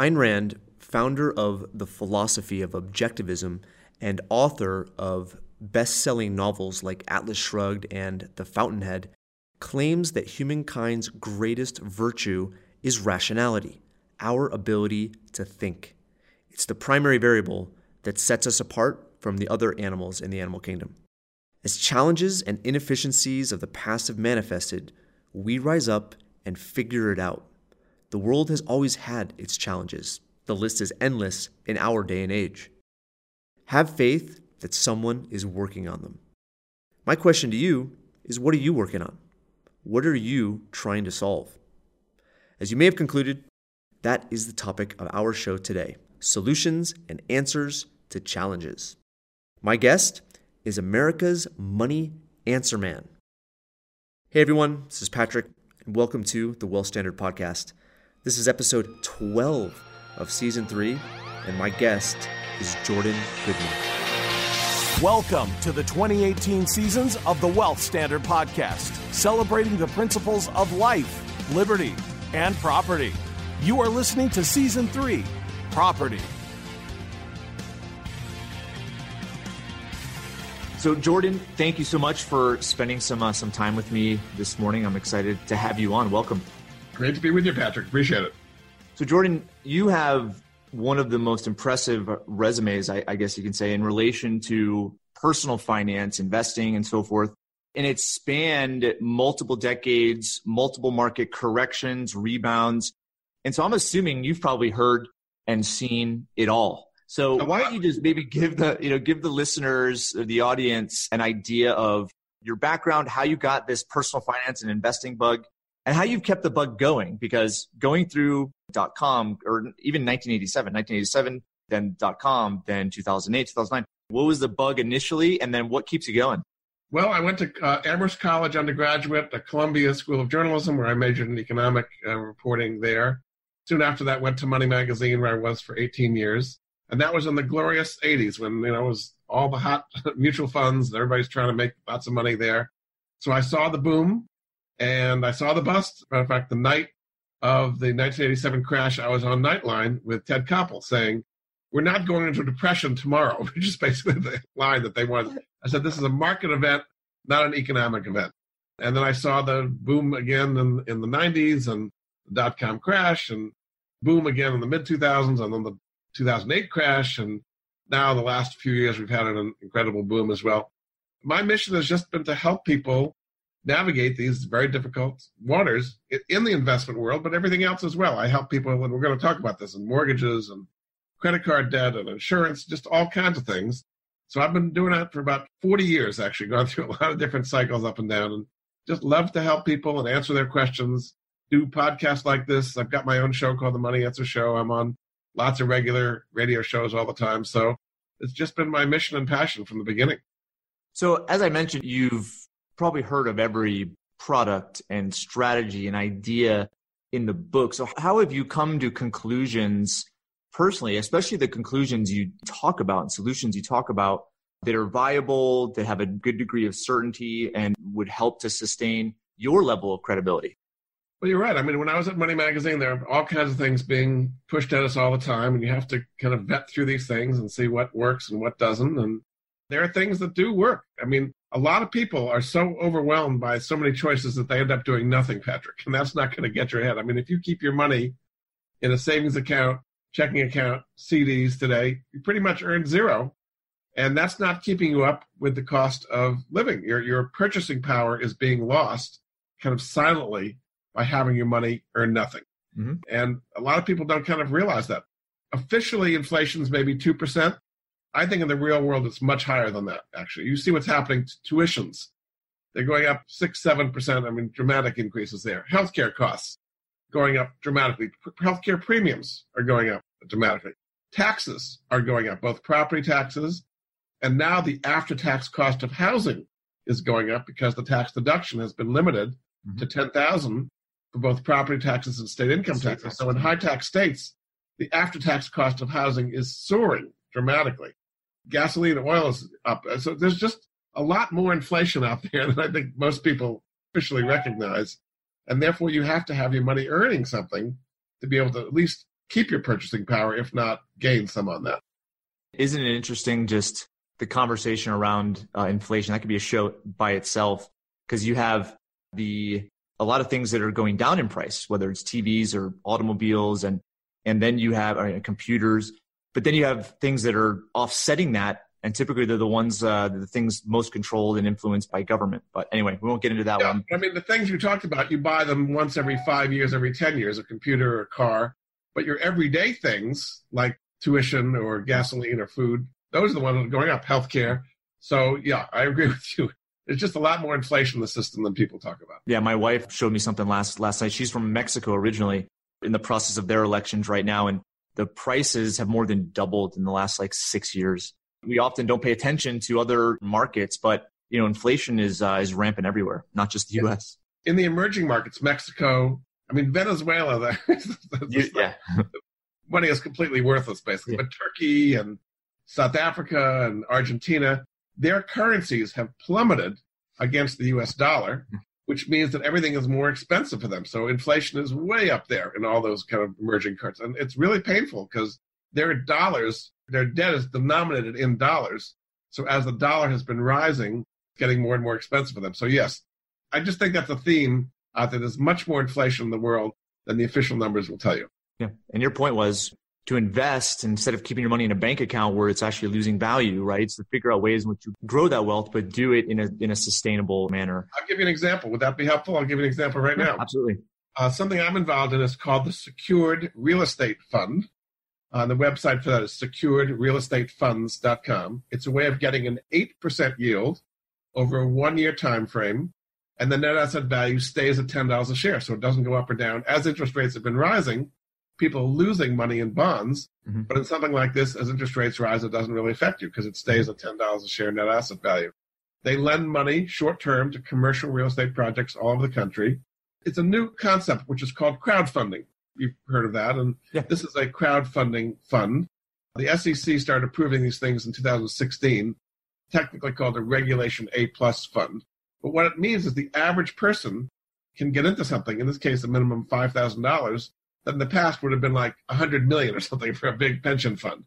Ayn Rand, founder of the philosophy of objectivism and author of best selling novels like Atlas Shrugged and The Fountainhead, claims that humankind's greatest virtue is rationality, our ability to think. It's the primary variable that sets us apart from the other animals in the animal kingdom. As challenges and inefficiencies of the past have manifested, we rise up and figure it out. The world has always had its challenges. The list is endless in our day and age. Have faith that someone is working on them. My question to you is what are you working on? What are you trying to solve? As you may have concluded, that is the topic of our show today solutions and answers to challenges. My guest is America's Money Answer Man. Hey everyone, this is Patrick, and welcome to the Wealth Standard Podcast. This is episode 12 of season 3, and my guest is Jordan Goodman. Welcome to the 2018 seasons of the Wealth Standard Podcast, celebrating the principles of life, liberty, and property. You are listening to season 3 Property. So, Jordan, thank you so much for spending some uh, some time with me this morning. I'm excited to have you on. Welcome. Great to be with you, Patrick. Appreciate it. So, Jordan, you have one of the most impressive resumes, I, I guess you can say, in relation to personal finance, investing, and so forth. And it spanned multiple decades, multiple market corrections, rebounds. And so I'm assuming you've probably heard and seen it all. So why don't you just maybe give the you know give the listeners the audience an idea of your background, how you got this personal finance and investing bug, and how you've kept the bug going? Because going through com or even 1987, 1987, then com, then 2008, 2009. What was the bug initially, and then what keeps you going? Well, I went to uh, Amherst College undergraduate, at Columbia School of Journalism, where I majored in economic uh, reporting there. Soon after that, went to Money Magazine, where I was for 18 years and that was in the glorious 80s when you know it was all the hot mutual funds and everybody's trying to make lots of money there so i saw the boom and i saw the bust. Matter of fact the night of the 1987 crash i was on nightline with ted koppel saying we're not going into depression tomorrow which is basically the line that they wanted. I said this is a market event not an economic event. And then i saw the boom again in, in the 90s and the dot-com crash and boom again in the mid 2000s and then the 2008 crash, and now the last few years we've had an incredible boom as well. My mission has just been to help people navigate these very difficult waters in the investment world, but everything else as well. I help people, and we're going to talk about this in mortgages and credit card debt and insurance, just all kinds of things. So I've been doing that for about 40 years, actually, gone through a lot of different cycles up and down, and just love to help people and answer their questions. Do podcasts like this. I've got my own show called The Money Answer Show. I'm on lots of regular radio shows all the time. So it's just been my mission and passion from the beginning. So, as I mentioned, you've probably heard of every product and strategy and idea in the book. So, how have you come to conclusions personally, especially the conclusions you talk about and solutions you talk about that are viable, that have a good degree of certainty, and would help to sustain your level of credibility? Well, you're right. I mean, when I was at Money Magazine, there are all kinds of things being pushed at us all the time, and you have to kind of vet through these things and see what works and what doesn't. And there are things that do work. I mean, a lot of people are so overwhelmed by so many choices that they end up doing nothing, Patrick, and that's not going to get your head. I mean, if you keep your money in a savings account, checking account, CDs today, you pretty much earn zero. And that's not keeping you up with the cost of living. Your, your purchasing power is being lost kind of silently by having your money earn nothing. Mm-hmm. And a lot of people don't kind of realize that. Officially, inflation is maybe 2%. I think in the real world, it's much higher than that, actually. You see what's happening to tuitions. They're going up 6 7%. I mean, dramatic increases there. Healthcare costs going up dramatically. Healthcare premiums are going up dramatically. Taxes are going up, both property taxes and now the after tax cost of housing is going up because the tax deduction has been limited mm-hmm. to 10,000 for both property taxes and state income state taxes. So in high tax states, the after tax cost of housing is soaring dramatically. Gasoline and oil is up. So there's just a lot more inflation out there than I think most people officially recognize. And therefore, you have to have your money earning something to be able to at least keep your purchasing power, if not gain some on that. Isn't it interesting just the conversation around uh, inflation? That could be a show by itself because you have the a lot of things that are going down in price, whether it's TVs or automobiles, and and then you have uh, computers, but then you have things that are offsetting that, and typically they're the ones uh, the things most controlled and influenced by government. But anyway, we won't get into that yeah, one. I mean, the things you talked about, you buy them once every five years, every ten years, a computer or a car, but your everyday things like tuition or gasoline or food, those are the ones that are going up. Healthcare. So yeah, I agree with you there's just a lot more inflation in the system than people talk about. Yeah, my wife showed me something last last night. She's from Mexico originally, in the process of their elections right now, and the prices have more than doubled in the last like six years. We often don't pay attention to other markets, but you know, inflation is uh, is rampant everywhere, not just the U.S. In the emerging markets, Mexico, I mean Venezuela, yeah, money is completely worthless, basically. Yeah. But Turkey and South Africa and Argentina, their currencies have plummeted against the US dollar, which means that everything is more expensive for them. So inflation is way up there in all those kind of emerging countries. And it's really painful because their dollars, their debt is denominated in dollars. So as the dollar has been rising, it's getting more and more expensive for them. So yes, I just think that's a theme uh, out there. There's much more inflation in the world than the official numbers will tell you. Yeah. And your point was to invest instead of keeping your money in a bank account where it's actually losing value, right? It's to figure out ways in which you grow that wealth, but do it in a in a sustainable manner. I'll give you an example. Would that be helpful? I'll give you an example right now. Absolutely. Uh, something I'm involved in is called the Secured Real Estate Fund. Uh, the website for that is securedrealestatefunds.com. It's a way of getting an 8% yield over a one year time frame, and the net asset value stays at $10 a share, so it doesn't go up or down. As interest rates have been rising, people losing money in bonds. Mm-hmm. But in something like this, as interest rates rise, it doesn't really affect you because it stays at $10 a share net asset value. They lend money short term to commercial real estate projects all over the country. It's a new concept, which is called crowdfunding. You've heard of that. And yeah. this is a crowdfunding fund. The SEC started approving these things in 2016, technically called a Regulation A plus fund. But what it means is the average person can get into something, in this case, a minimum $5,000, that in the past would have been like 100 million or something for a big pension fund.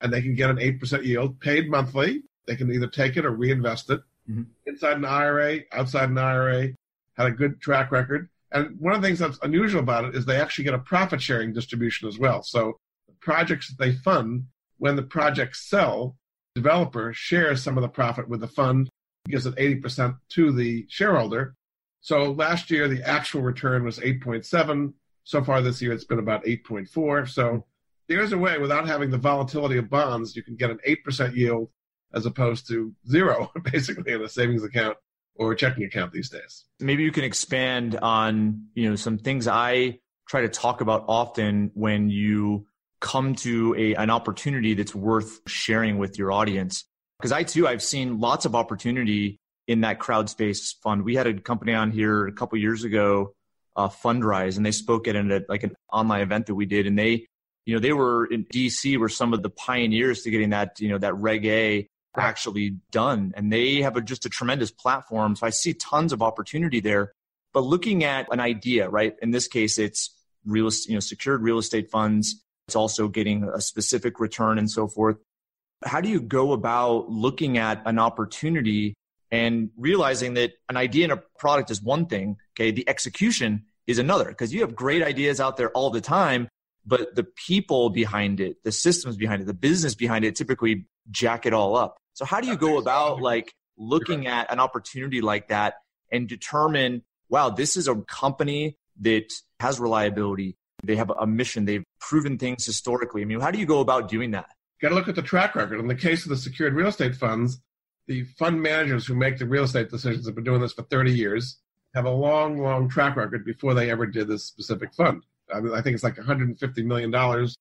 And they can get an 8% yield paid monthly. They can either take it or reinvest it mm-hmm. inside an IRA, outside an IRA, had a good track record. And one of the things that's unusual about it is they actually get a profit sharing distribution as well. So the projects that they fund, when the projects sell, developer shares some of the profit with the fund, gives it 80% to the shareholder. So last year, the actual return was 8.7 so far this year, it's been about 8.4. So there's a way without having the volatility of bonds, you can get an 8% yield as opposed to zero, basically, in a savings account or a checking account these days. Maybe you can expand on, you know, some things I try to talk about often when you come to a, an opportunity that's worth sharing with your audience. Because I too, I've seen lots of opportunity in that crowd space fund. We had a company on here a couple years ago uh, and they spoke at an, like an online event that we did, and they, you know, they were in DC were some of the pioneers to getting that, you know, that Reg A actually done, and they have a, just a tremendous platform. So I see tons of opportunity there. But looking at an idea, right? In this case, it's real, you know, secured real estate funds. It's also getting a specific return and so forth. How do you go about looking at an opportunity and realizing that an idea and a product is one thing, okay, the execution is another because you have great ideas out there all the time, but the people behind it, the systems behind it, the business behind it typically jack it all up. So how do you go about like looking at an opportunity like that and determine, wow, this is a company that has reliability. They have a mission. They've proven things historically. I mean, how do you go about doing that? Got to look at the track record. In the case of the secured real estate funds, the fund managers who make the real estate decisions have been doing this for 30 years, have a long, long track record before they ever did this specific fund. I, mean, I think it's like 150 million dollars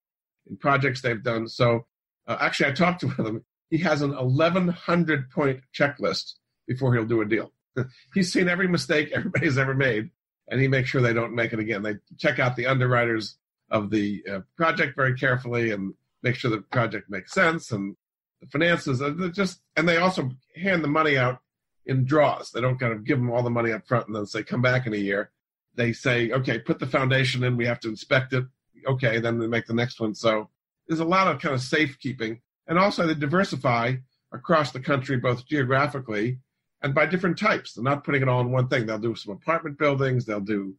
in projects they've done. So uh, actually, I talked to him. He has an 1,100 point checklist before he'll do a deal. He's seen every mistake everybody's ever made, and he makes sure they don't make it again. They check out the underwriters of the uh, project very carefully and make sure the project makes sense and the finances. Just and they also hand the money out in draws. They don't kind of give them all the money up front and then say come back in a year. They say, okay, put the foundation in. We have to inspect it. okay, then they make the next one. So there's a lot of kind of safekeeping. And also they diversify across the country, both geographically and by different types. They're not putting it all in one thing. They'll do some apartment buildings, they'll do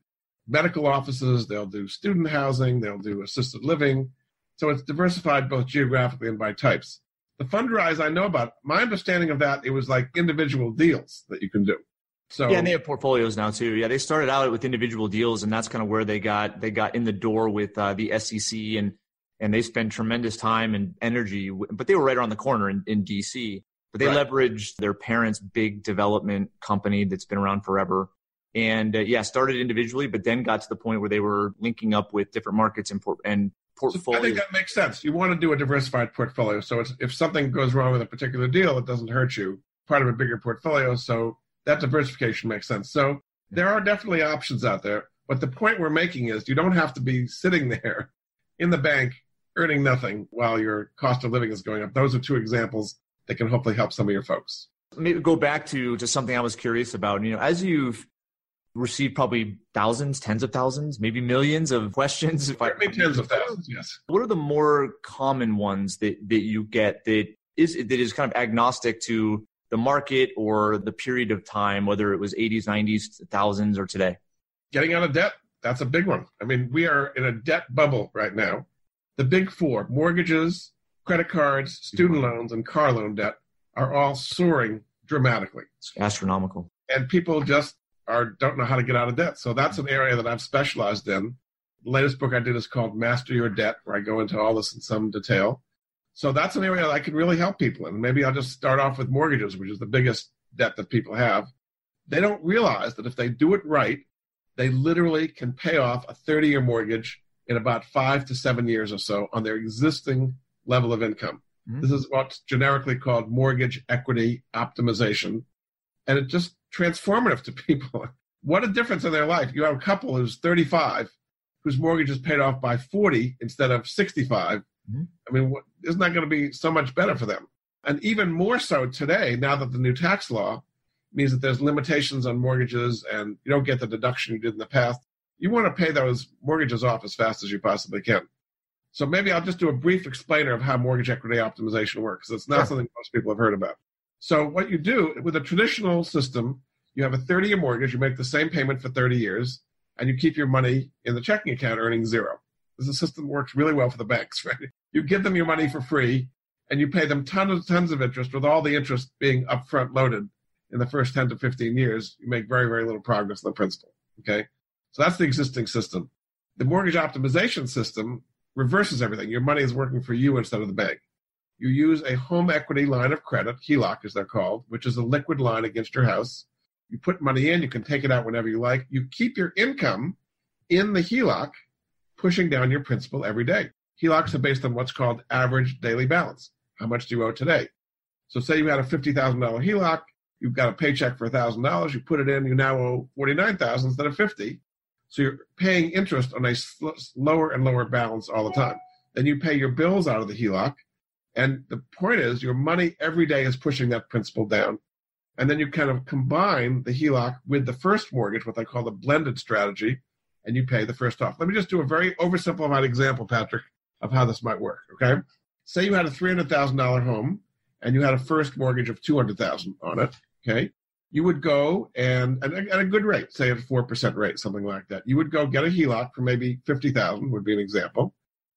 medical offices, they'll do student housing, they'll do assisted living. So it's diversified both geographically and by types. The Fundrise I know about, my understanding of that, it was like individual deals that you can do. So yeah, and they have portfolios now too. Yeah, they started out with individual deals, and that's kind of where they got they got in the door with uh, the SEC, and and they spend tremendous time and energy. But they were right around the corner in, in DC. But they right. leveraged their parents' big development company that's been around forever, and uh, yeah, started individually, but then got to the point where they were linking up with different markets and por- and portfolios. I think that makes sense. You want to do a diversified portfolio, so if something goes wrong with a particular deal, it doesn't hurt you. Part of a bigger portfolio, so that diversification makes sense. So there are definitely options out there. But the point we're making is you don't have to be sitting there in the bank earning nothing while your cost of living is going up. Those are two examples that can hopefully help some of your folks. Maybe go back to just something I was curious about. You know, as you've received probably thousands, tens of thousands, maybe millions of questions. Maybe tens of thousands, yes. What are the more common ones that, that you get that is that is kind of agnostic to the market or the period of time, whether it was 80s, 90s, thousands, or today? Getting out of debt. That's a big one. I mean, we are in a debt bubble right now. The big four mortgages, credit cards, student loans, and car loan debt are all soaring dramatically. It's astronomical. And people just are don't know how to get out of debt. So that's an area that I've specialized in. The latest book I did is called Master Your Debt, where I go into all this in some detail. So that's an area that I can really help people in. Maybe I'll just start off with mortgages, which is the biggest debt that people have. They don't realize that if they do it right, they literally can pay off a 30 year mortgage in about five to seven years or so on their existing level of income. Mm-hmm. This is what's generically called mortgage equity optimization. And it just transformative to people. what a difference in their life. You have a couple who's 35, whose mortgage is paid off by 40 instead of 65 Mm-hmm. I mean, what, isn't that going to be so much better for them? And even more so today, now that the new tax law means that there's limitations on mortgages and you don't get the deduction you did in the past. You want to pay those mortgages off as fast as you possibly can. So maybe I'll just do a brief explainer of how mortgage equity optimization works. It's not sure. something most people have heard about. So what you do with a traditional system, you have a 30-year mortgage, you make the same payment for 30 years, and you keep your money in the checking account earning zero. This system works really well for the banks, right? You give them your money for free and you pay them tons and tons of interest with all the interest being upfront loaded in the first 10 to 15 years. You make very, very little progress on the principal. Okay. So that's the existing system. The mortgage optimization system reverses everything. Your money is working for you instead of the bank. You use a home equity line of credit, HELOC as they're called, which is a liquid line against your house. You put money in, you can take it out whenever you like. You keep your income in the HELOC pushing down your principal every day. HELOCs are based on what's called average daily balance. How much do you owe today? So say you had a $50,000 HELOC, you've got a paycheck for $1,000, you put it in, you now owe 49000 instead of 50 So you're paying interest on a lower and lower balance all the time. Then you pay your bills out of the HELOC. And the point is, your money every day is pushing that principal down. And then you kind of combine the HELOC with the first mortgage, what I call the blended strategy, and you pay the first off. Let me just do a very oversimplified example, Patrick, of how this might work. Okay, say you had a three hundred thousand dollar home and you had a first mortgage of two hundred thousand on it. Okay, you would go and at a good rate, say at a four percent rate, something like that. You would go get a HELOC for maybe fifty thousand. Would be an example.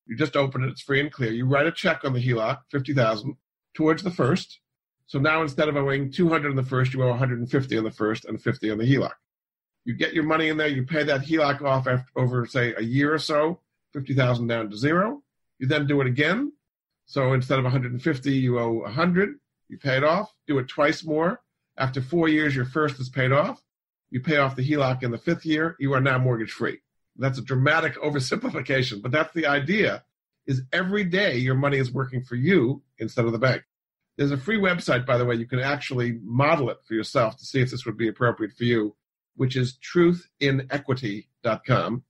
You just open it; it's free and clear. You write a check on the HELOC, fifty thousand, towards the first. So now instead of owing 200 on the first, you owe 150 on the first and 50 on the HELOC. You get your money in there, you pay that HELOC off after, over, say, a year or so, 50,000 down to zero. You then do it again. So instead of 150, you owe 100. You pay it off. Do it twice more. After four years, your first is paid off. You pay off the HELOC in the fifth year. You are now mortgage free. That's a dramatic oversimplification, but that's the idea. Is every day your money is working for you instead of the bank. There's a free website, by the way, you can actually model it for yourself to see if this would be appropriate for you which is truthinequity.com.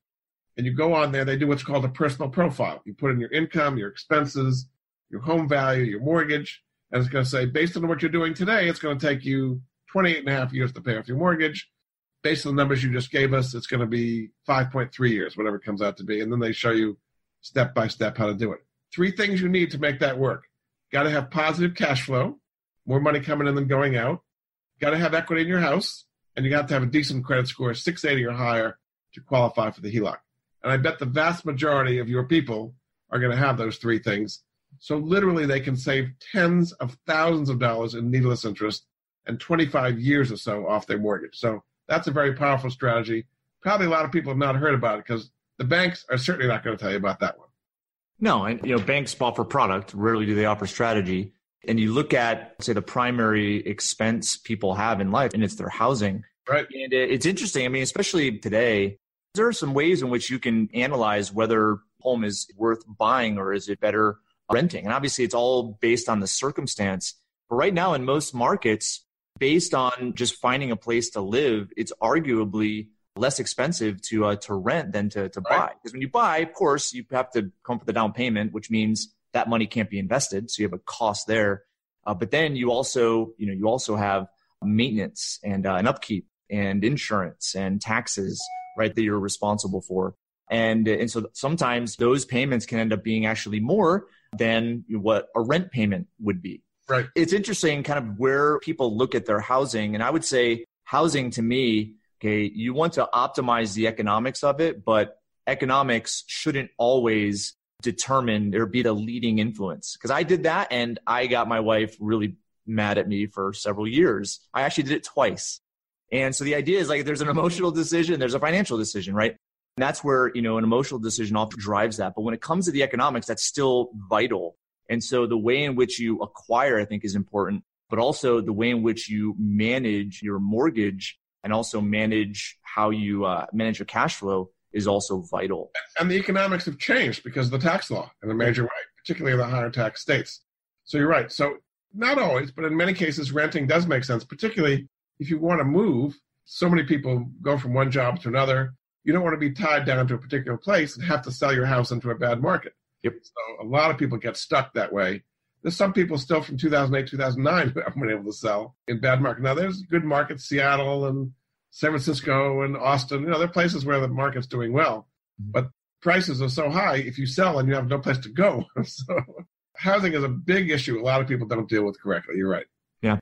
And you go on there, they do what's called a personal profile. You put in your income, your expenses, your home value, your mortgage, and it's going to say, based on what you're doing today, it's going to take you 28 and a half years to pay off your mortgage. Based on the numbers you just gave us, it's going to be 5.3 years, whatever it comes out to be. And then they show you step by step how to do it. Three things you need to make that work. Got to have positive cash flow, more money coming in than going out. Got to have equity in your house, and you got to have a decent credit score, 680 or higher, to qualify for the HELOC. And I bet the vast majority of your people are going to have those three things. So literally, they can save tens of thousands of dollars in needless interest and 25 years or so off their mortgage. So that's a very powerful strategy. Probably a lot of people have not heard about it because the banks are certainly not going to tell you about that one. No, and you know, banks offer product. Rarely do they offer strategy. And you look at, say, the primary expense people have in life, and it's their housing. Right. And it's interesting. I mean, especially today, there are some ways in which you can analyze whether home is worth buying or is it better renting. And obviously, it's all based on the circumstance. But right now, in most markets, based on just finding a place to live, it's arguably less expensive to uh, to rent than to, to buy. Because when you buy, of course, you have to come up with a down payment, which means that money can't be invested, so you have a cost there. Uh, but then you also, you know, you also have maintenance and uh, and upkeep and insurance and taxes, right? That you're responsible for. And and so sometimes those payments can end up being actually more than what a rent payment would be. Right. It's interesting, kind of where people look at their housing, and I would say housing to me Okay. You want to optimize the economics of it, but economics shouldn't always determine or be the leading influence. Because I did that and I got my wife really mad at me for several years. I actually did it twice. And so the idea is like there's an emotional decision, there's a financial decision, right? And that's where, you know, an emotional decision often drives that. But when it comes to the economics, that's still vital. And so the way in which you acquire, I think, is important, but also the way in which you manage your mortgage and also manage how you uh, manage your cash flow is also vital. And the economics have changed because of the tax law in a major way, particularly in the higher tax states. So you're right. So not always, but in many cases, renting does make sense, particularly if you want to move. So many people go from one job to another. You don't want to be tied down to a particular place and have to sell your house into a bad market. Yep. So a lot of people get stuck that way. There's some people still from 2008, 2009 who haven't been able to sell in bad market. Now there's good markets, Seattle and San Francisco and Austin. You know, there are places where the market's doing well, mm-hmm. but prices are so high. If you sell and you have no place to go, so housing is a big issue. A lot of people don't deal with correctly. You're right. Yeah.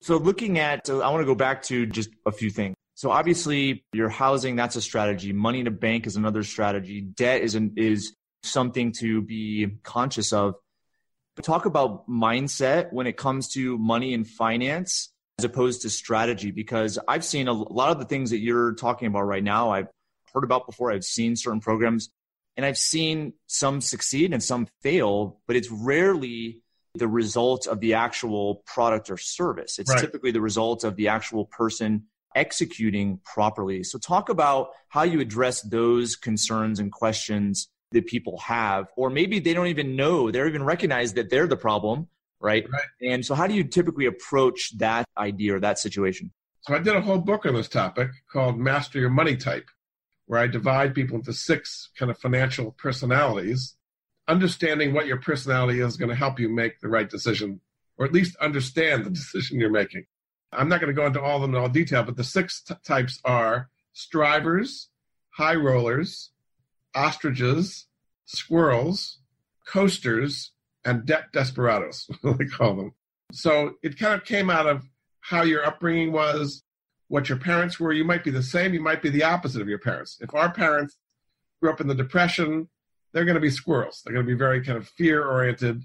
So looking at, so I want to go back to just a few things. So obviously, your housing that's a strategy. Money in a bank is another strategy. Debt is an, is something to be conscious of. But talk about mindset when it comes to money and finance as opposed to strategy because I've seen a lot of the things that you're talking about right now. I've heard about before. I've seen certain programs and I've seen some succeed and some fail, but it's rarely the result of the actual product or service. It's right. typically the result of the actual person executing properly. So talk about how you address those concerns and questions that people have, or maybe they don't even know, they don't even recognize that they're the problem, right? right? And so, how do you typically approach that idea or that situation? So, I did a whole book on this topic called Master Your Money Type, where I divide people into six kind of financial personalities. Understanding what your personality is going to help you make the right decision, or at least understand the decision you're making. I'm not going to go into all of them in all detail, but the six t- types are strivers, high rollers, ostriches, squirrels, coasters, and debt desperados, they call them. So it kind of came out of how your upbringing was, what your parents were. You might be the same, you might be the opposite of your parents. If our parents grew up in the Depression, they're going to be squirrels. They're going to be very kind of fear oriented,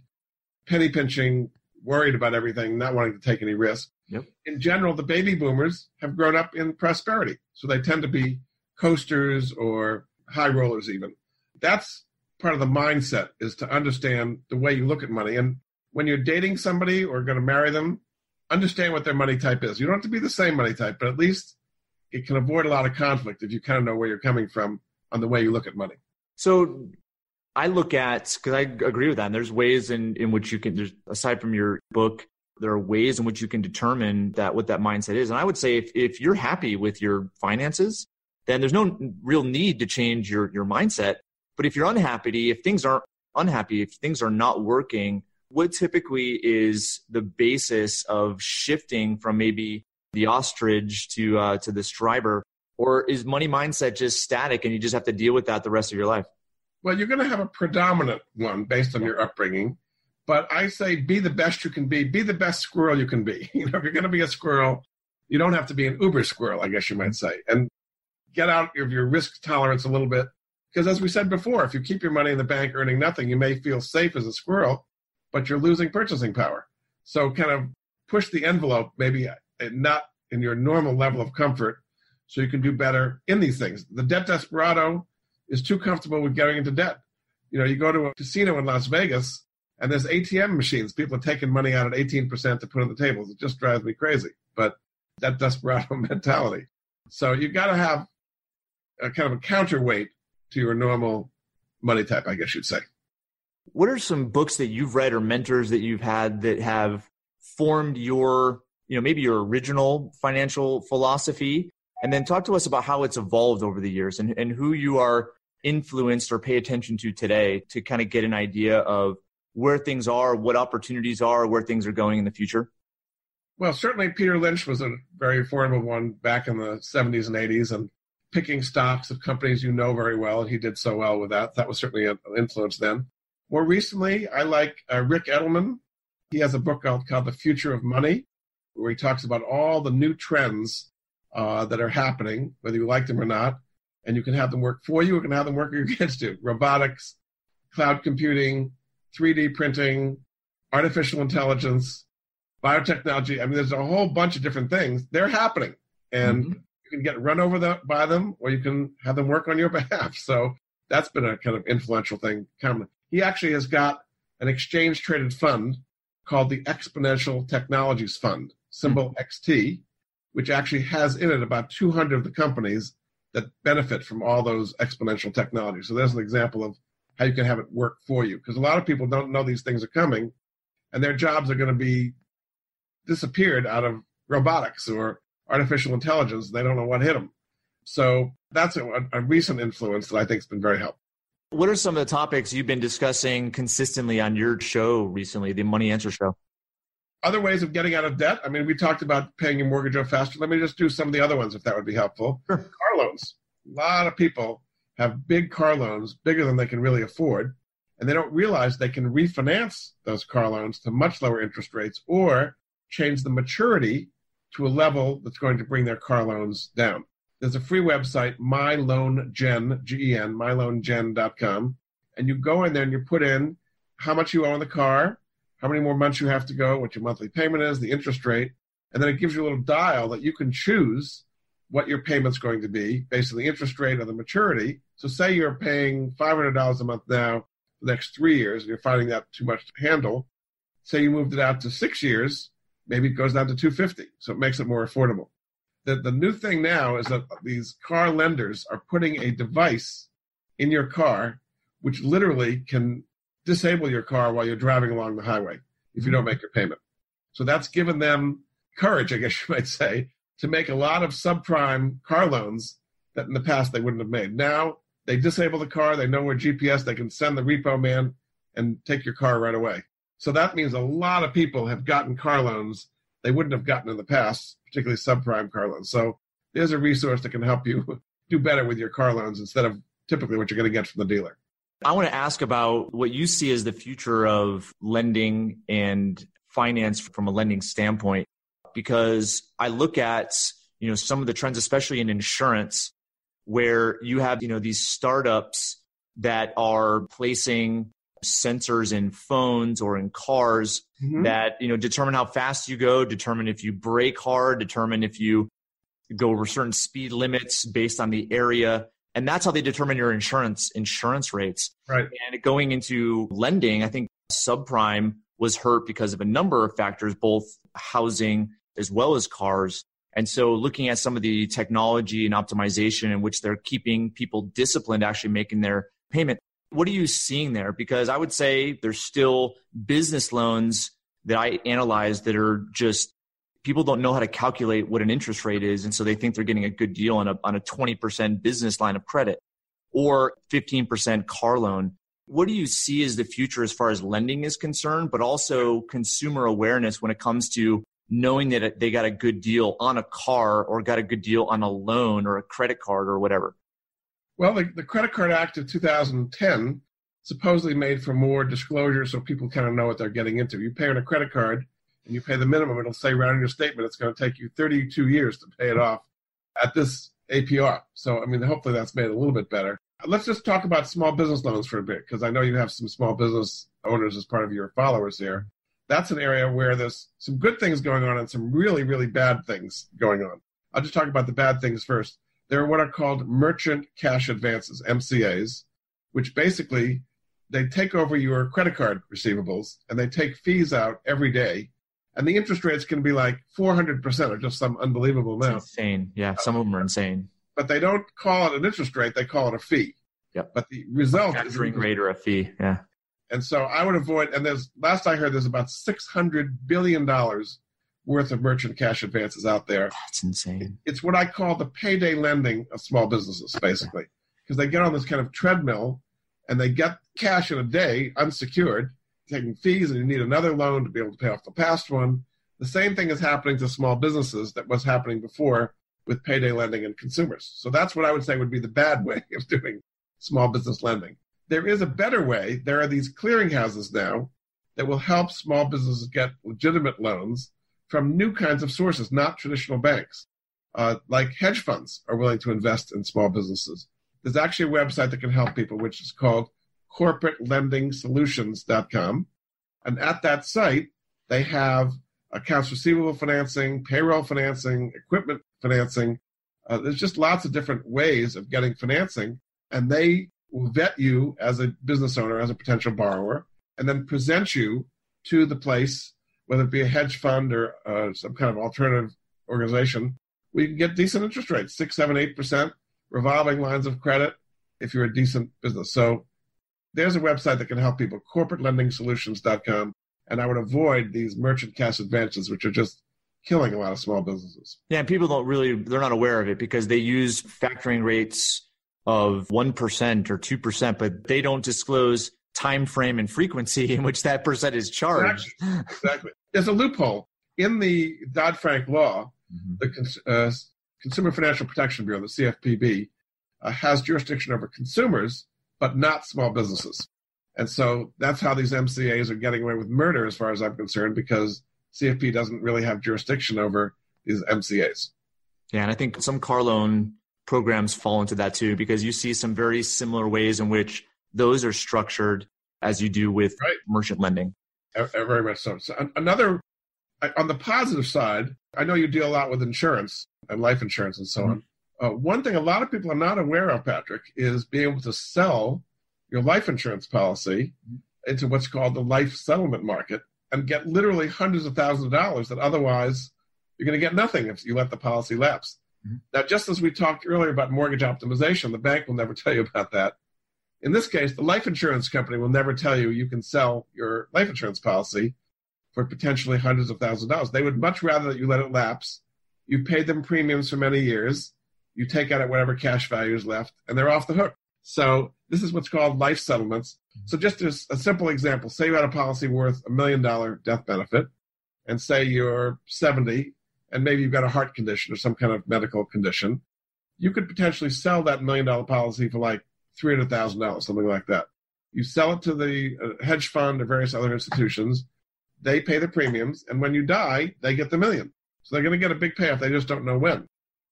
penny pinching, worried about everything, not wanting to take any risk. Yep. In general, the baby boomers have grown up in prosperity. So they tend to be coasters or high rollers, even. That's part of the mindset is to understand the way you look at money. And when you're dating somebody or going to marry them, understand what their money type is. You don't have to be the same money type, but at least it can avoid a lot of conflict if you kind of know where you're coming from on the way you look at money. So I look at because I agree with that. And there's ways in in which you can there's aside from your book, there are ways in which you can determine that what that mindset is. And I would say if if you're happy with your finances, then there's no real need to change your your mindset. But if you're unhappy, if things aren't unhappy, if things are not working, what typically is the basis of shifting from maybe the ostrich to uh, to the striver, or is money mindset just static and you just have to deal with that the rest of your life? Well, you're going to have a predominant one based on your upbringing. But I say be the best you can be. Be the best squirrel you can be. You know, if you're going to be a squirrel, you don't have to be an uber squirrel, I guess you might say. And get out of your risk tolerance a little bit. Because as we said before, if you keep your money in the bank earning nothing, you may feel safe as a squirrel, but you're losing purchasing power. So kind of push the envelope, maybe not in your normal level of comfort, so you can do better in these things. The debt desperado is too comfortable with getting into debt. You know, you go to a casino in Las Vegas and there's ATM machines. People are taking money out at 18% to put on the tables. It just drives me crazy. But that desperado mentality. So you've got to have a kind of a counterweight to your normal money type, I guess you'd say. What are some books that you've read or mentors that you've had that have formed your, you know, maybe your original financial philosophy? And then talk to us about how it's evolved over the years and, and who you are influenced or pay attention to today to kind of get an idea of where things are, what opportunities are, where things are going in the future? Well, certainly Peter Lynch was a very informative one back in the 70s and 80s and picking stocks of companies you know very well. And he did so well with that. That was certainly an influence then. More recently, I like uh, Ric Edelman. He has a book called, called The Future of Money, where he talks about all the new trends uh, that are happening, whether you like them or not. And you can have them work for you, or you can have them work against you. Robotics, cloud computing, 3D printing, artificial intelligence, biotechnology. I mean, there's a whole bunch of different things. They're happening. And mm-hmm. You can get run over the, by them, or you can have them work on your behalf. So that's been a kind of influential thing. He actually has got an exchange traded fund called the Exponential Technologies Fund, symbol mm-hmm. XT, which actually has in it about 200 of the companies that benefit from all those exponential technologies. So there's an example of how you can have it work for you. Because a lot of people don't know these things are coming, and their jobs are going to be disappeared out of robotics or artificial intelligence. They don't know what hit them. So that's a, a recent influence that I think has been very helpful. What are some of the topics you've been discussing consistently on your show recently, the Money Answer Show? Other ways of getting out of debt. I mean, we talked about paying your mortgage off faster. Let me just do some of the other ones if that would be helpful. Sure. Car loans. A lot of people have big car loans, bigger than they can really afford, and they don't realize they can refinance those car loans to much lower interest rates or change the maturity to a level that's going to bring their car loans down. There's a free website, MyLoanGen, G-E-N, myloangen.com, and you go in there and you put in how much you owe on the car, how many more months you have to go, what your monthly payment is, the interest rate, and then it gives you a little dial that you can choose what your payment's going to be based on the interest rate or the maturity. So say you're paying $500 a month now for the next three years, and you're finding that too much to handle. Say you moved it out to six years, maybe it goes down to 250 so it makes it more affordable. The, the new thing now is that these car lenders are putting a device in your car which literally can disable your car while you're driving along the highway if you don't make your payment. So that's given them courage, I guess you might say, to make a lot of subprime car loans that in the past they wouldn't have made. Now they disable the car, they know where GPS, they can send the repo man and take your car right away. So that means a lot of people have gotten car loans they wouldn't have gotten in the past, particularly subprime car loans. So there's a resource that can help you do better with your car loans instead of typically what you're going to get from the dealer. I want to ask about what you see as the future of lending and finance from a lending standpoint because I look at you know some of the trends, especially in insurance, where you have you know these startups that are placing sensors in phones or in cars mm-hmm. that you know determine how fast you go, determine if you brake hard, determine if you go over certain speed limits based on the area and that's how they determine your insurance insurance rates right and going into lending i think subprime was hurt because of a number of factors both housing as well as cars. And so looking at some of the technology and optimization in which they're keeping people disciplined, actually making their payment. What are you seeing there? Because I would say there's still business loans that I analyze that are just people don't know how to calculate what an interest rate is. And so they think they're getting a good deal on a, on a 20% business line of credit or 15% car loan. What do you see as the future as far as lending is concerned, but also consumer awareness when it comes to knowing that they got a good deal on a car or got a good deal on a loan or a credit card or whatever? Well, the, the Credit Card Act of 2010 supposedly made for more disclosure so people kind of know what they're getting into. You pay on a credit card and you pay the minimum, it'll say right on your statement it's going to take you 32 years to pay it off at this APR. So, I mean, hopefully that's made a little bit better. Let's just talk about small business loans for a bit because I know you have some small business owners as part of your followers here. That's an area where there's some good things going on and some really, really bad things going on. I'll just talk about the bad things first. There are what are called merchant cash advances, MCAs, which basically they take over your credit card receivables and they take fees out every day. And the interest rates can be like 400% or just some unbelievable amount. It's insane. Yeah, some of them are insane. But they don't call it an interest rate, they call it a fee. Yep. But the result Factoring is rate or a fee. Yeah. And so I would avoid, and there's, last I heard, there's about $600 billion worth of merchant cash advances out there. Oh, that's insane. It's what I call the payday lending of small businesses, basically, because they get on this kind of treadmill and they get cash in a day unsecured, taking fees, and you need another loan to be able to pay off the past one. The same thing is happening to small businesses that was happening before with payday lending and consumers. So that's what I would say would be the bad way of doing small business lending. There is a better way. There are these clearinghouses now that will help small businesses get legitimate loans from new kinds of sources, not traditional banks. Uh, like hedge funds are willing to invest in small businesses. There's actually a website that can help people, which is called corporatelendingsolutions.com. And at that site, they have accounts receivable financing, payroll financing, equipment financing. Uh, there's just lots of different ways of getting financing. And they will vet you as a business owner, as a potential borrower, and then present you to the place, whether it be a hedge fund or uh, some kind of alternative organization, we can get decent interest rates, six, seven, eight percent, revolving lines of credit if you're a decent business. So there's a website that can help people, corporatelendingsolutions.com. And I would avoid these merchant cash advances, which are just killing a lot of small businesses. Yeah, and people don't really, they're not aware of it because they use factoring rates of 1% or 2%, but they don't disclose time frame and frequency in which that percent is charged. Exactly. exactly. There's a loophole in the Dodd Frank law. Mm-hmm. The uh, Consumer Financial Protection Bureau, the CFPB, uh, has jurisdiction over consumers, but not small businesses. And so that's how these MCAs are getting away with murder, as far as I'm concerned, because CFP doesn't really have jurisdiction over these MCAs. Yeah, and I think some car loan programs fall into that too, because you see some very similar ways in which those are structured as you do with right. merchant lending. Very much so. so. Another, on the positive side, I know you deal a lot with insurance and life insurance and so mm-hmm. on. Uh, one thing a lot of people are not aware of, Patrick, is being able to sell your life insurance policy into what's called the life settlement market and get literally hundreds of thousands of dollars that otherwise you're going to get nothing if you let the policy lapse. Mm-hmm. Now, just as we talked earlier about mortgage optimization, the bank will never tell you about that. In this case, the life insurance company will never tell you you can sell your life insurance policy for potentially hundreds of thousands of dollars. They would much rather that you let it lapse. You paid them premiums for many years. You take out whatever cash value is left, and they're off the hook. So this is what's called life settlements. So just as a simple example, say you had a policy worth a million dollar death benefit, and say you're 70 and maybe you've got a heart condition or some kind of medical condition, you could potentially sell that million dollar policy for like $300,000, something like that. You sell it to the uh, hedge fund or various other institutions. They pay the premiums, and when you die, they get the million. So they're going to get a big payoff. They just don't know when.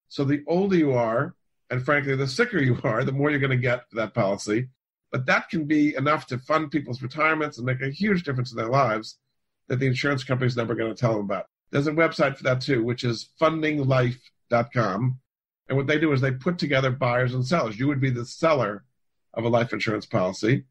So the older you are, and frankly, the sicker you are, the more you're going to get for that policy. But that can be enough to fund people's retirements and make a huge difference in their lives that the insurance company is never going to tell them about. There's a website for that too, which is fundinglife.com. And what they do is they put together buyers and sellers. You would be the seller of a life insurance policy.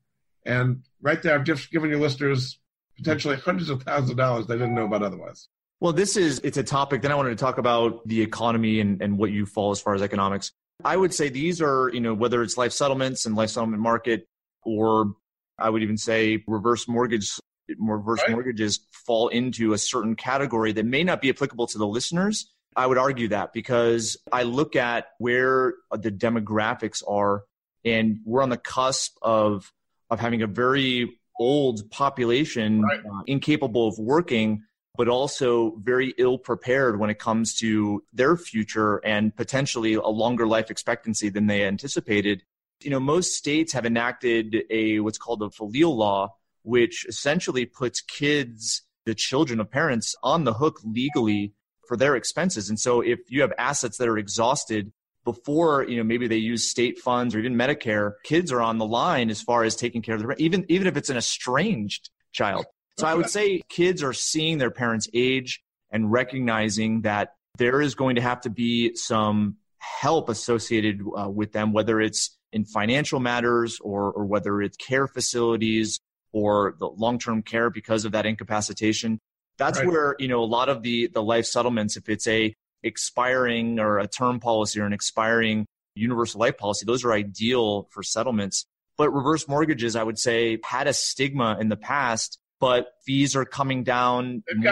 And right there, I've just given your listeners potentially hundreds of thousands of dollars they didn't know about otherwise. Well, this is it's a topic. Then I wanted to talk about the economy and, and what you fall as far as economics. I would say these are, you know, whether it's life settlements and life settlement market, or I would even say reverse mortgage, reverse right. mortgages fall into a certain category that may not be applicable to the listeners. I would argue that because I look at where the demographics are, and we're on the cusp of of having a very old population right. uh, incapable of working but also very ill prepared when it comes to their future and potentially a longer life expectancy than they anticipated. You know, most states have enacted a what's called a filial law, which essentially puts kids, the children of parents, on the hook legally for their expenses. And so if you have assets that are exhausted before, you know, maybe they use state funds or even Medicare, kids are on the line as far as taking care of their even even if it's an estranged child. So I would say kids are seeing their parents age and recognizing that there is going to have to be some help associated uh, with them, whether it's in financial matters or, or whether it's care facilities or the long-term care because of that incapacitation. That's right. where, you know, a lot of the, the life settlements, if it's a expiring or a term policy or an expiring universal life policy, those are ideal for settlements. But reverse mortgages, I would say, had a stigma in the past but fees are coming down. They've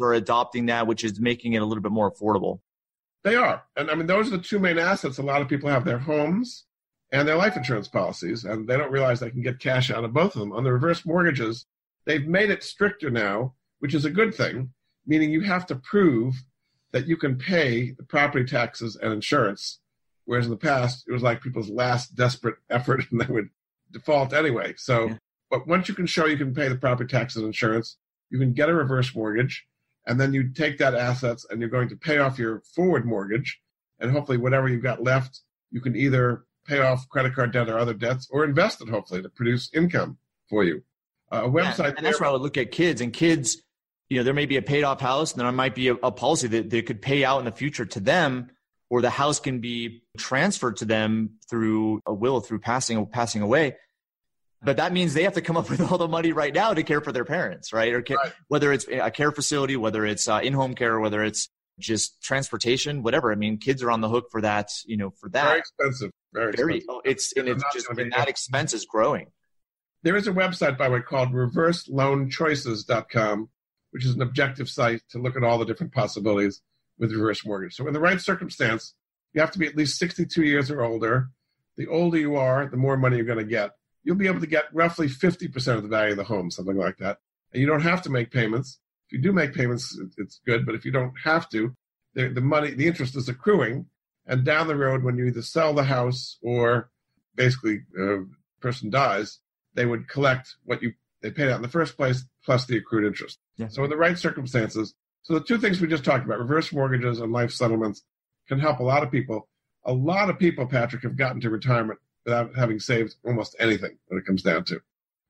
are adopting that, which is making it a little bit more affordable. They are. And I mean, those are the two main assets a lot of people have their homes and their life insurance policies. And they don't realize they can get cash out of both of them. On the reverse mortgages, they've made it stricter now, which is a good thing, meaning you have to prove that you can pay the property taxes and insurance. Whereas in the past, it was like people's last desperate effort and they would default anyway. So yeah. But once you can show you can pay the property taxes and insurance, you can get a reverse mortgage, and then you take that assets and you're going to pay off your forward mortgage, and hopefully whatever you've got left, you can either pay off credit card debt or other debts, or invest it hopefully to produce income for you. Uh, a website, yeah, and that's where I would look at kids and kids. You know, there may be a paid off house, and there might be a, a policy that they could pay out in the future to them, or the house can be transferred to them through a will through passing passing away but that means they have to come up with all the money right now to care for their parents, right? Or care, right. whether it's a care facility, whether it's uh, in-home care, whether it's just transportation, whatever. I mean, kids are on the hook for that, you know, for that. Very expensive. Very, Very expensive. Oh, it's, and it's just, and that expense is growing. There is a website, by the way, called reverseloanchoices.com, which is an objective site to look at all the different possibilities with reverse mortgage. So in the right circumstance, you have to be at least 62 years or older. The older you are, the more money you're going to get you'll be able to get roughly 50% of the value of the home, something like that. And you don't have to make payments. If you do make payments, it's good. But if you don't have to, the, the money, the interest is accruing. And down the road, when you either sell the house or basically a uh, person dies, they would collect what you they paid out in the first place plus the accrued interest. Yeah. So in the right circumstances, so the two things we just talked about, reverse mortgages and life settlements, can help a lot of people. A lot of people, Patrick, have gotten to retirement without having saved almost anything when it comes down to.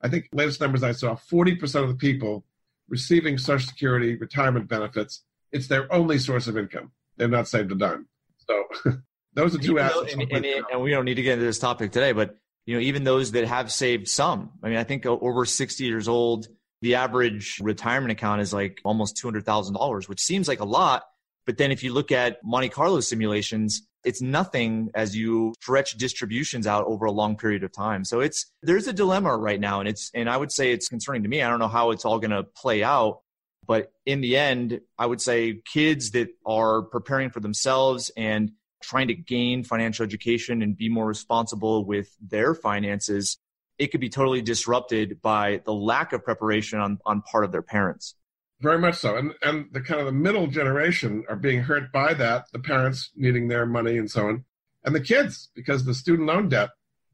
I think latest numbers I saw 40% of the people receiving Social Security retirement benefits, it's their only source of income. They've not saved a dime. So those are two assets. And, and, and, we don't need to get into this topic today, but you know, even those that have saved some. I mean, I think over 60 years old, the average retirement account is like almost $200,000, which seems like a lot. But then if you look at Monte Carlo simulations, it's nothing as you stretch distributions out over a long period of time. So it's there's a dilemma right now and it's and I would say it's concerning to me. I don't know how it's all going to play out, but in the end, I would say kids that are preparing for themselves and trying to gain financial education and be more responsible with their finances, it could be totally disrupted by the lack of preparation on, on part of their parents. Very much so. And and the kind of the middle generation are being hurt by that, the parents needing their money and so on. And the kids, because the student loan debt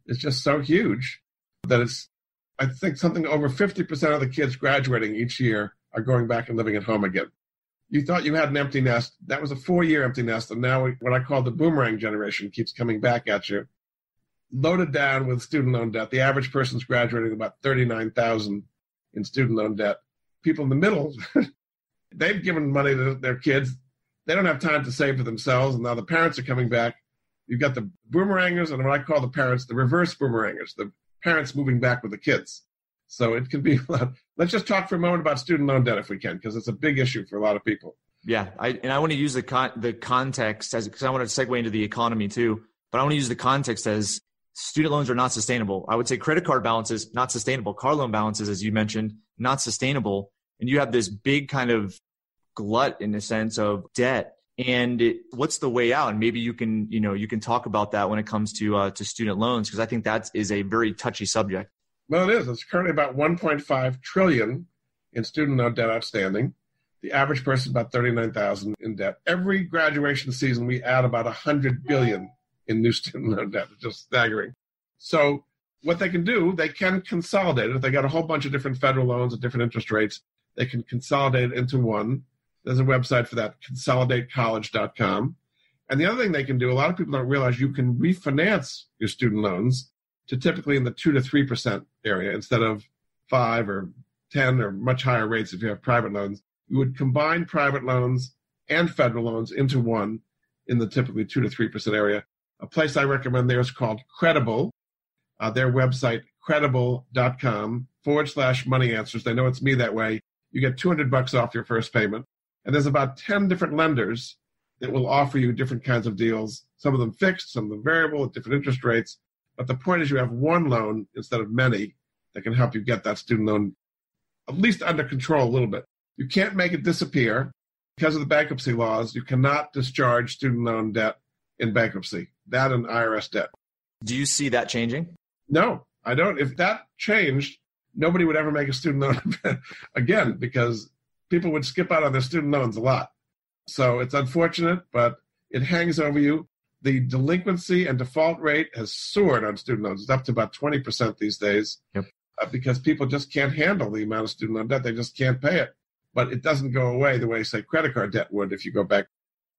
is just so huge that it's I think something over 50% of the kids graduating each year are going back and living at home again. You thought you had an empty nest. That was a four year empty nest. And now what I call the boomerang generation keeps coming back at you, loaded down with student loan debt. The average person's graduating about 39,000 in student loan debt people in the middle, they've given money to their kids. They don't have time to save for themselves, and now the parents are coming back. You've got the boomerangers, and what I call the parents, the reverse boomerangers, the parents moving back with the kids. So it can be a lot. Let's just talk for a moment about student loan debt if we can, because it's a big issue for a lot of people. Yeah, I, and I want to use the con- the context as because I want to segue into the economy too. But I want to use the context as student loans are not sustainable. I would say credit card balances not sustainable. Car loan balances, as you mentioned, not sustainable. And you have this big kind of glut in the sense of debt. And it, what's the way out? And maybe you can, you know, you can talk about that when it comes to uh, to student loans because I think that is a very touchy subject. Well, it is. It's currently about 1.5 trillion in student loan debt outstanding. The average person is about 39,000 in debt. Every graduation season, we add about 100 billion in student loan debt. It's just staggering. So what they can do, they can consolidate. If they got a whole bunch of different federal loans at different interest rates, they can consolidate it into one. There's a website for that, consolidatecollege.com. And the other thing they can do, a lot of people don't realize you can refinance your student loans to typically in the two to three percent area instead of five or ten or much higher rates if you have private loans. You would combine private loans and federal loans into one in the typically two to three percent area. A place I recommend there is called Credible. Uh, their website, credible.com forward slash money answers. They know it's me that way. You get 200 bucks off your first payment. And there's about 10 different lenders that will offer you different kinds of deals, some of them fixed, some of them variable at different interest rates. But the point is, you have one loan instead of many that can help you get that student loan at least under control a little bit. You can't make it disappear because of the bankruptcy laws. You cannot discharge student loan debt in bankruptcy, that and IRS debt. Do you see that changing? No, I don't. If that changed, nobody would ever make a student loan again because people would skip out on their student loans a lot. So it's unfortunate, but it hangs over you. The delinquency and default rate has soared on student loans. It's up to about 20% these days yep. uh, because people just can't handle the amount of student loan debt. They just can't pay it. But it doesn't go away the way, say, credit card debt would if you go back.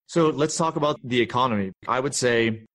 So let's talk about the economy. I would say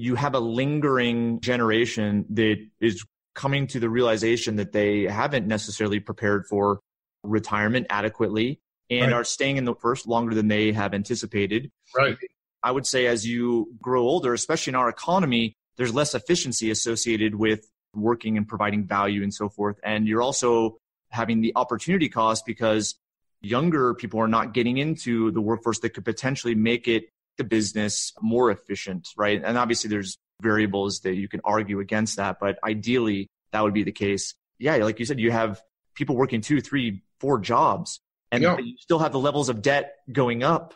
you have a lingering generation that is coming to the realization that they haven't necessarily prepared for retirement adequately and right. are staying in the first longer than they have anticipated. Right. I would say as you grow older, especially in our economy, there's less efficiency associated with working and providing value and so forth. And you're also having the opportunity cost because younger people are not getting into the workforce that could potentially make it the business more efficient, right? And obviously there's variables that you can argue against that, but ideally that would be the case. Yeah, like you said, you have people working two, three, four jobs and yeah. you still have the levels of debt going up.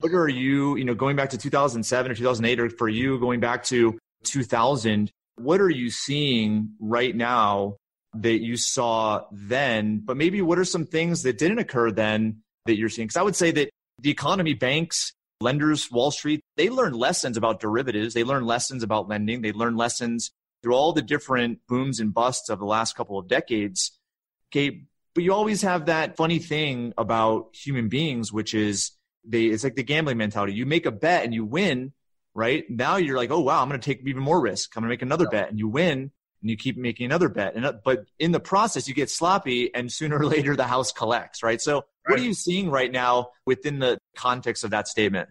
What are you, you know, going back to 2007 or 2008 or for you going back to 2000, what are you seeing right now that you saw then, but maybe what are some things that didn't occur then that you're seeing? Because I would say that the economy, banks, lenders, Wall Street, they learn lessons about derivatives. They learn lessons about lending. They learn lessons through all the different booms and busts of the last couple of decades. Okay. But you always have that funny thing about human beings, which is they, it's like the gambling mentality. You make a bet and you win, right? Now you're like, oh, wow, I'm going to take even more risk. I'm going to make another bet and you win and you keep making another bet. And, uh, but in the process, you get sloppy and sooner or later the house collects, right? So right. what are you seeing right now within the context of that statement?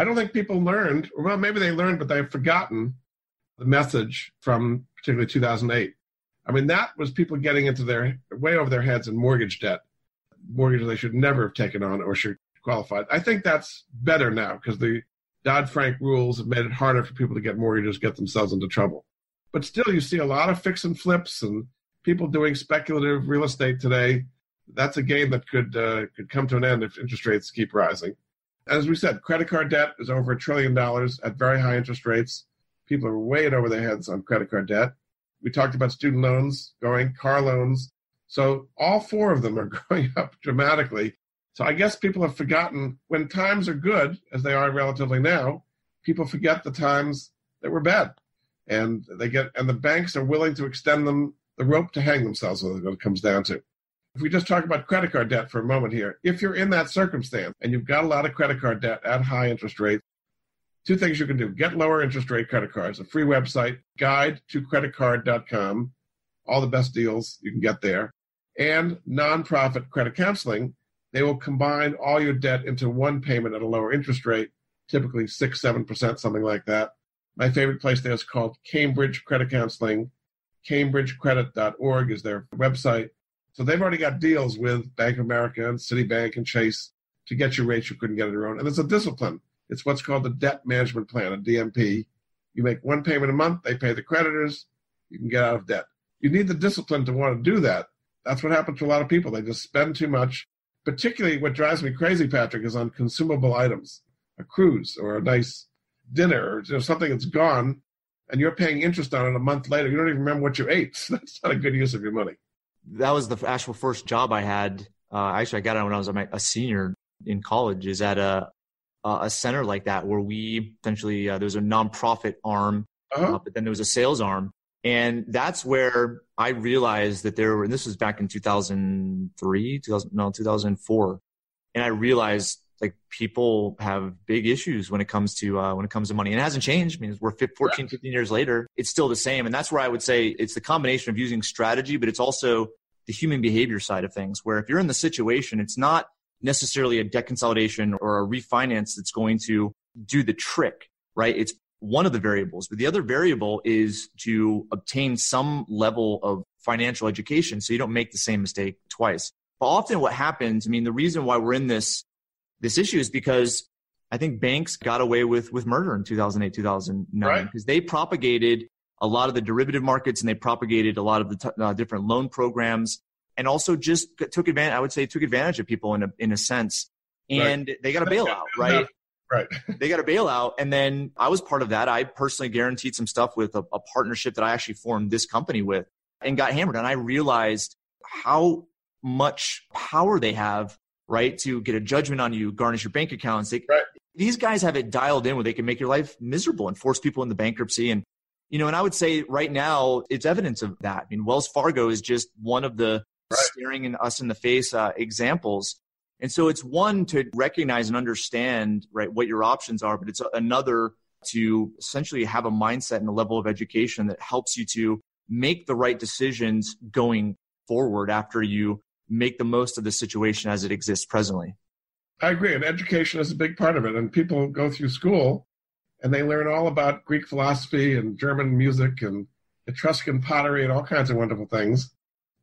I don't think people learned, well, maybe they learned, but they've forgotten the message from particularly 2008. I mean, that was people getting into their way over their heads in mortgage debt, mortgages they should never have taken on or should qualified. I think that's better now because the Dodd Frank rules have made it harder for people to get mortgages, get themselves into trouble. But still, you see a lot of fix and flips and people doing speculative real estate today. That's a game that could uh, could come to an end if interest rates keep rising. As we said, credit card debt is over a trillion dollars at very high interest rates. People are way over their heads on credit card debt. We talked about student loans going, car loans. So all four of them are going up dramatically. So I guess people have forgotten when times are good, as they are relatively now, people forget the times that were bad and they get and the banks are willing to extend them the rope to hang themselves with what it comes down to. If we just talk about credit card debt for a moment here, if you're in that circumstance and you've got a lot of credit card debt at high interest rates, two things you can do. Get lower interest rate credit cards, a free website, guide to creditcard.com, all the best deals you can get there, and nonprofit credit counseling. They will combine all your debt into one payment at a lower interest rate, typically six, seven percent, something like that. My favorite place there is called Cambridge Credit Counseling. CambridgeCredit.org is their website. So they've already got deals with Bank of America and Citibank and Chase to get you rates you couldn't get on your own. And it's a discipline. It's what's called the Debt Management Plan, a DMP. You make one payment a month, they pay the creditors, you can get out of debt. You need the discipline to want to do that. That's what happens to a lot of people. They just spend too much. Particularly, what drives me crazy, Patrick, is on consumable items, a cruise or a nice dinner or you know, something that's gone and you're paying interest on it a month later. You don't even remember what you ate. So that's not a good use of your money. That was the actual first job I had. Uh, actually, I got it when I was a senior in college. Is at a a center like that where we essentially uh, there was a nonprofit arm, uh-huh. uh, but then there was a sales arm, And that's where I realized that there were, and this was back in 2003, 2000, no, 2004. And I realized like people have big issues when it comes to uh, when it comes to money. And it hasn't changed. I mean we're 14 15 years later. It's still the same. And that's where i would say it's the combination of using strategy but it's also the human behavior side of things where if you're in the situation it's not necessarily a debt consolidation or a refinance that's going to do the trick right? It's one of the variables but the other variable is to obtain some level of financial education so you don't make the same mistake twice. But often what happens i mean the reason why we're in this this issue is because I think banks got away with with murder in 2008, 2009 because right. they propagated a lot of the derivative markets and they propagated a lot of the t- uh, different loan programs and also just took advantage. I would say took advantage of people in a in a sense, and right. they got a bailout, right? Right. they got a bailout, and then I was part of that. I personally guaranteed some stuff with a, a partnership that I actually formed this company with, and got hammered. And I realized how much power they have right? To get a judgment on you, garnish your bank accounts. They, right. These guys have it dialed in where they can make your life miserable and force people into bankruptcy. And, you know, and I would say right now it's evidence of that. I mean, Wells Fargo is just one of the right. staring in us in the face uh, examples. And so it's one to recognize and understand, right, what your options are, but it's another to essentially have a mindset and a level of education that helps you to make the right decisions going forward after you make the most of the situation as it exists presently. I agree. And education is a big part of it. And people go through school and they learn all about Greek philosophy and German music and Etruscan pottery and all kinds of wonderful things.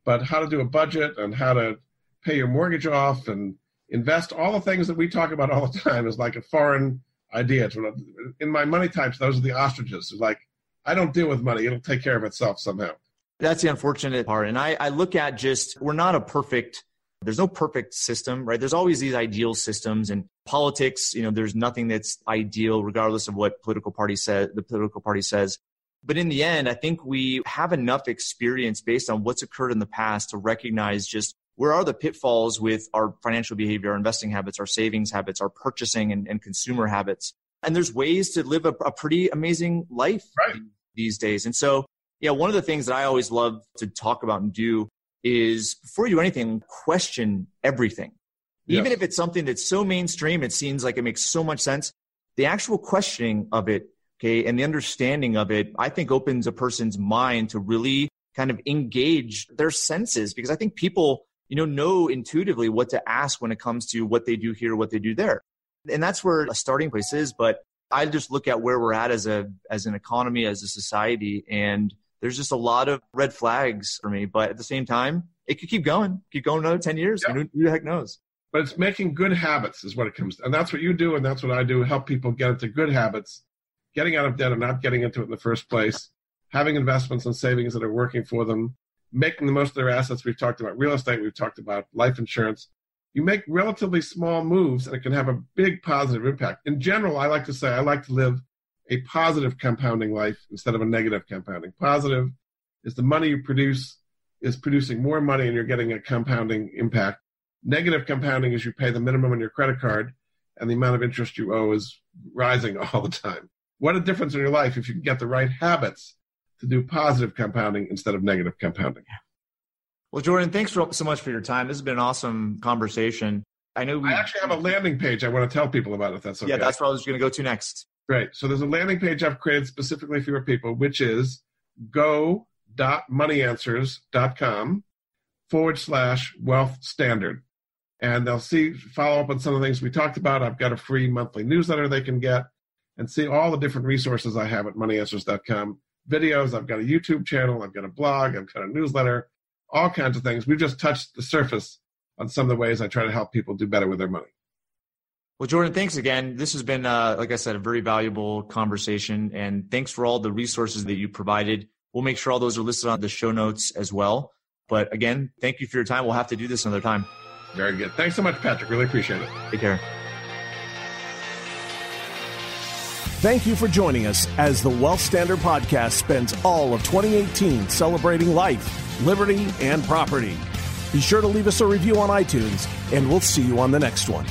But how to do a budget and how to pay your mortgage off and invest, all the things that we talk about all the time is like a foreign idea. In my money types, those are the ostriches. It's like, I don't deal with money. It'll take care of itself somehow. That's the unfortunate part. And I, I look at just, we're not a perfect, there's no perfect system, right? There's always these ideal systems and politics, you know, there's nothing that's ideal regardless of what political party says, the political party says. But in the end, I think we have enough experience based on what's occurred in the past to recognize just where are the pitfalls with our financial behavior, our investing habits, our savings habits, our purchasing and, and consumer habits. And there's ways to live a, a pretty amazing life right. these days. And so yeah, one of the things that I always love to talk about and do is before you do anything, question everything. Yes. Even if it's something that's so mainstream, it seems like it makes so much sense. The actual questioning of it, okay, and the understanding of it, I think opens a person's mind to really kind of engage their senses because I think people, you know, know intuitively what to ask when it comes to what they do here, what they do there. And that's where a starting place is. But I just look at where we're at as a as an economy, as a society, and there's just a lot of red flags for me. But at the same time, it could keep going, keep going another 10 years. Yeah. Who, who the heck knows? But it's making good habits is what it comes to. And that's what you do. And that's what I do. Help people get into good habits, getting out of debt and not getting into it in the first place, having investments and savings that are working for them, making the most of their assets. We've talked about real estate. We've talked about life insurance. You make relatively small moves and it can have a big positive impact. In general, I like to say I like to live a positive compounding life instead of a negative compounding. Positive is the money you produce is producing more money and you're getting a compounding impact. Negative compounding is you pay the minimum on your credit card and the amount of interest you owe is rising all the time. What a difference in your life if you can get the right habits to do positive compounding instead of negative compounding. Well, Jordan, thanks for, so much for your time. This has been an awesome conversation. I know we I actually have a landing page I want to tell people about if that's okay. Yeah, that's what I was going to go to next. Great. So there's a landing page I've created specifically for your people, which is go.moneyanswers.com forward slash wealth standard. And they'll see, follow up on some of the things we talked about. I've got a free monthly newsletter they can get and see all the different resources I have at moneyanswers.com. Videos, I've got a YouTube channel, I've got a blog, I've got a newsletter, all kinds of things. We've just touched the surface on some of the ways I try to help people do better with their money. Well, Jordan, thanks again. This has been, uh, like I said, a very valuable conversation. And thanks for all the resources that you provided. We'll make sure all those are listed on the show notes as well. But again, thank you for your time. We'll have to do this another time. Very good. Thanks so much, Patrick. Really appreciate it. Take care. Thank you for joining us as the Wealth Standard Podcast spends all of 2018 celebrating life, liberty, and property. Be sure to leave us a review on iTunes, and we'll see you on the next one.